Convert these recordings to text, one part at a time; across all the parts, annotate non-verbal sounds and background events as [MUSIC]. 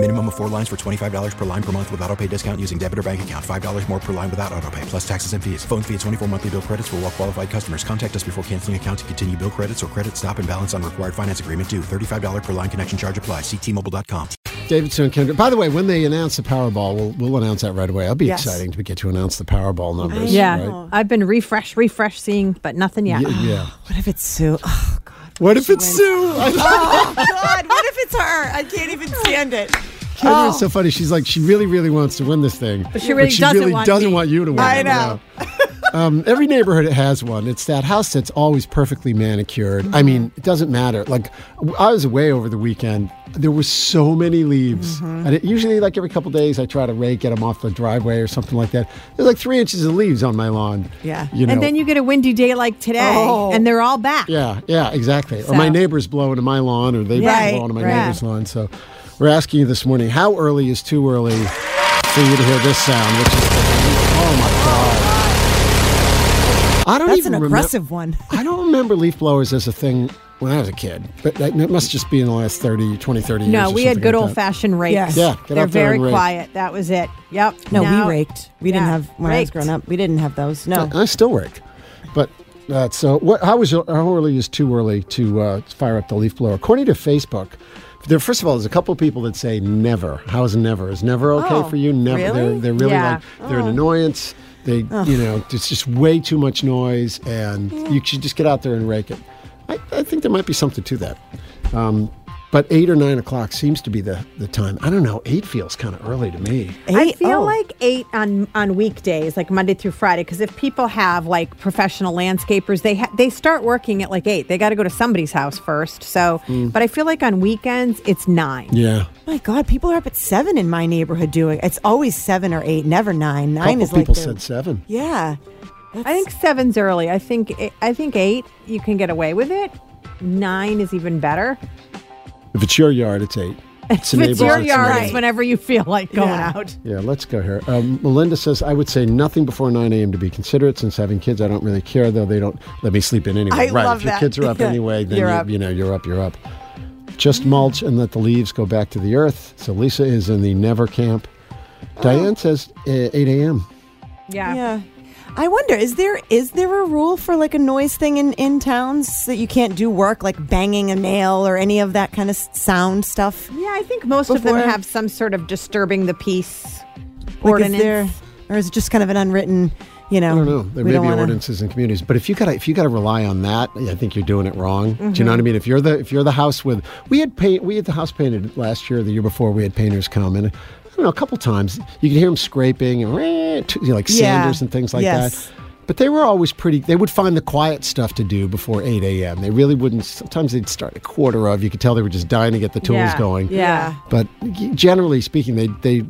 Minimum of four lines for $25 per line per month with auto pay discount using debit or bank account. $5 more per line without auto pay, plus taxes and fees. Phone fee at 24 monthly bill credits for all well qualified customers. Contact us before canceling account to continue bill credits or credit stop and balance on required finance agreement due. $35 per line connection charge apply. Ctmobile.com. Davidson and Kendra. By the way, when they announce the Powerball, we'll, we'll announce that right away. It'll be Yes. exciting to get to announce the Powerball numbers. Yeah, right? I've been refresh, refresh, seeing, but nothing yet. Y- yeah. [GASPS] What if it's Sue? Oh, God. What if it's Sue? [LAUGHS] Oh, God. What if it's her? I can't even stand it. Kendra is oh. so funny. She's like, she really, really wants to win this thing, but she really doesn't really want doesn't me. want you to win. I know. Um, every neighborhood has one. It's that house that's always perfectly manicured. I mean, it doesn't matter. Like, I was away over the weekend. There were so many leaves. Mm-hmm. And it, usually, like every couple days, I try to rake, get them off the driveway or something like that. There's like three inches of leaves on my lawn. Yeah. You know, And then you get a windy day like today, Oh. and they're all back. Yeah, yeah, exactly. Or my neighbor's blowing to my lawn, or they Right, blow onto my right. neighbor's lawn. So we're asking you this morning, how early is too early for you to hear this sound? Which is, oh my god! I don't That's even an remem- aggressive one. [LAUGHS] I don't remember leaf blowers as a thing when I was a kid, but that, it must just be in the last 30, 20, 30 years. No, we had good like old that. fashioned rakes. Yes. Yeah, get they're out there very quiet. That was it. Yep. No, Now- we raked. We didn't Yeah, have when I was growing up. We didn't have those. No. I still rake, but uh, so what? How was how early is too early to uh, fire up the leaf blower? According to Facebook, there first of all, there's a couple of people that say never. How is never? Is never okay Oh, for you? Never. really? They're they're really Yeah. like they're an annoyance. They you know it's just way too much noise, and you should just get out there and rake it. I, I think there might be something to that. Um, but eight or nine o'clock seems to be the, the time. I don't know. Eight feels kind of early to me. I feel Oh. like eight on on weekdays, like Monday through Friday, because if people have like professional landscapers, they ha- they start working at like eight. They got to go to somebody's house first. So, mm. but I feel like on weekends it's nine. Yeah. My God, people are up at seven in my neighborhood doing. It's always seven or eight, never nine. Nine couple is like people the- said seven. Yeah. I think seven's early. I think I think eight you can get away with it. Nine is even better. If it's your yard, it's eight. It's If it's your yard, it's whenever you feel like going Yeah. out. Yeah, let's go here. Um, Melinda says, I would say nothing before 9 a.m. to be considerate. Since having kids, I don't really care, though they don't let me sleep in anyway. I right. love if your that. kids are up Yeah. [LAUGHS] anyway, then You're you, up. you know, you're up, you're up. Just mulch and let the leaves go back to the earth. So Lisa is in the never camp. Diane says uh, 8 a.m. Yeah. Yeah. I wonder is there is there a rule for like a noise thing in in towns that you can't do work like banging a nail or any of that kind of sound stuff? Yeah, I think most of them have some sort of disturbing the peace Like, ordinance. is there, or is it just kind of an unwritten? You know, I don't know. There we may don't be wanna- ordinances and communities, but if you got if you got to rely on that, I think you're doing it wrong. Do you Mm-hmm. know what I mean? If you're the if you're the house with we had paint we had the house painted last year, the year before we had painters come and Don't know a couple times you could hear them scraping and you know, like Yeah. sanders and things like Yes. that. But they were always pretty. They would find the quiet stuff to do before eight a.m. They really wouldn't. Sometimes they'd start a quarter of. You could tell they were just dying to get the tools Yeah. going. Yeah. But generally speaking, they they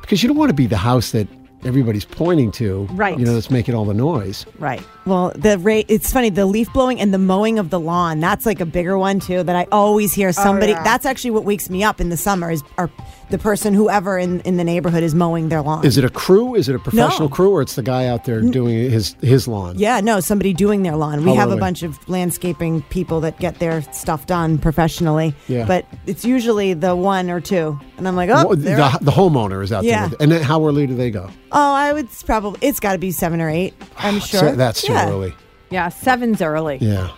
because you don't want to be the house that everybody's pointing to. Right. You know, that's making all the noise. Right. Well, the rate it's funny the leaf blowing and the mowing of the lawn. That's like a bigger one too that I always hear oh, somebody. yeah. That's actually what wakes me up in the summer is are the person whoever in in the neighborhood is mowing their lawn. Is it a crew? Is it a professional No. crew, or it's the guy out there doing his his lawn? Yeah, no, somebody doing their lawn. We How have a bunch of landscaping people that get their stuff done professionally. Yeah. But it's usually the one or two. And I'm like, oh, Well, the, the homeowner is out Yeah. there, and then how early do they go? oh, I would probably, it's got to be seven or eight, I'm [SIGHS] sure. So that's too Yeah. early. Yeah, seven's early. Yeah.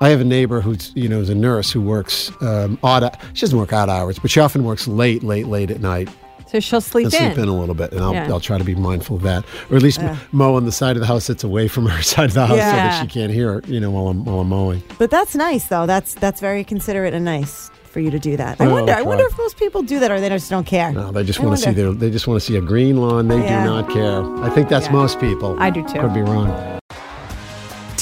I have a neighbor who's you know is a nurse who works um, odd. She doesn't work odd hours, but she often works late, late, late at night. So she'll sleep in. sleep in a little bit, and I'll, Yeah. I'll try to be mindful of that, or at least mow on the side of the house that's away from her [LAUGHS] side of the house, so that she can't hear. You know, while I'm while I'm mowing. But that's nice, though. That's that's very considerate and nice for you to do that. I Well, wonder. I wonder if most people do that, or they just don't care. No, they just want to see their. They just want to see a green lawn. They Yeah. do not care. I think that's Yeah. most people. I do too. Could be wrong.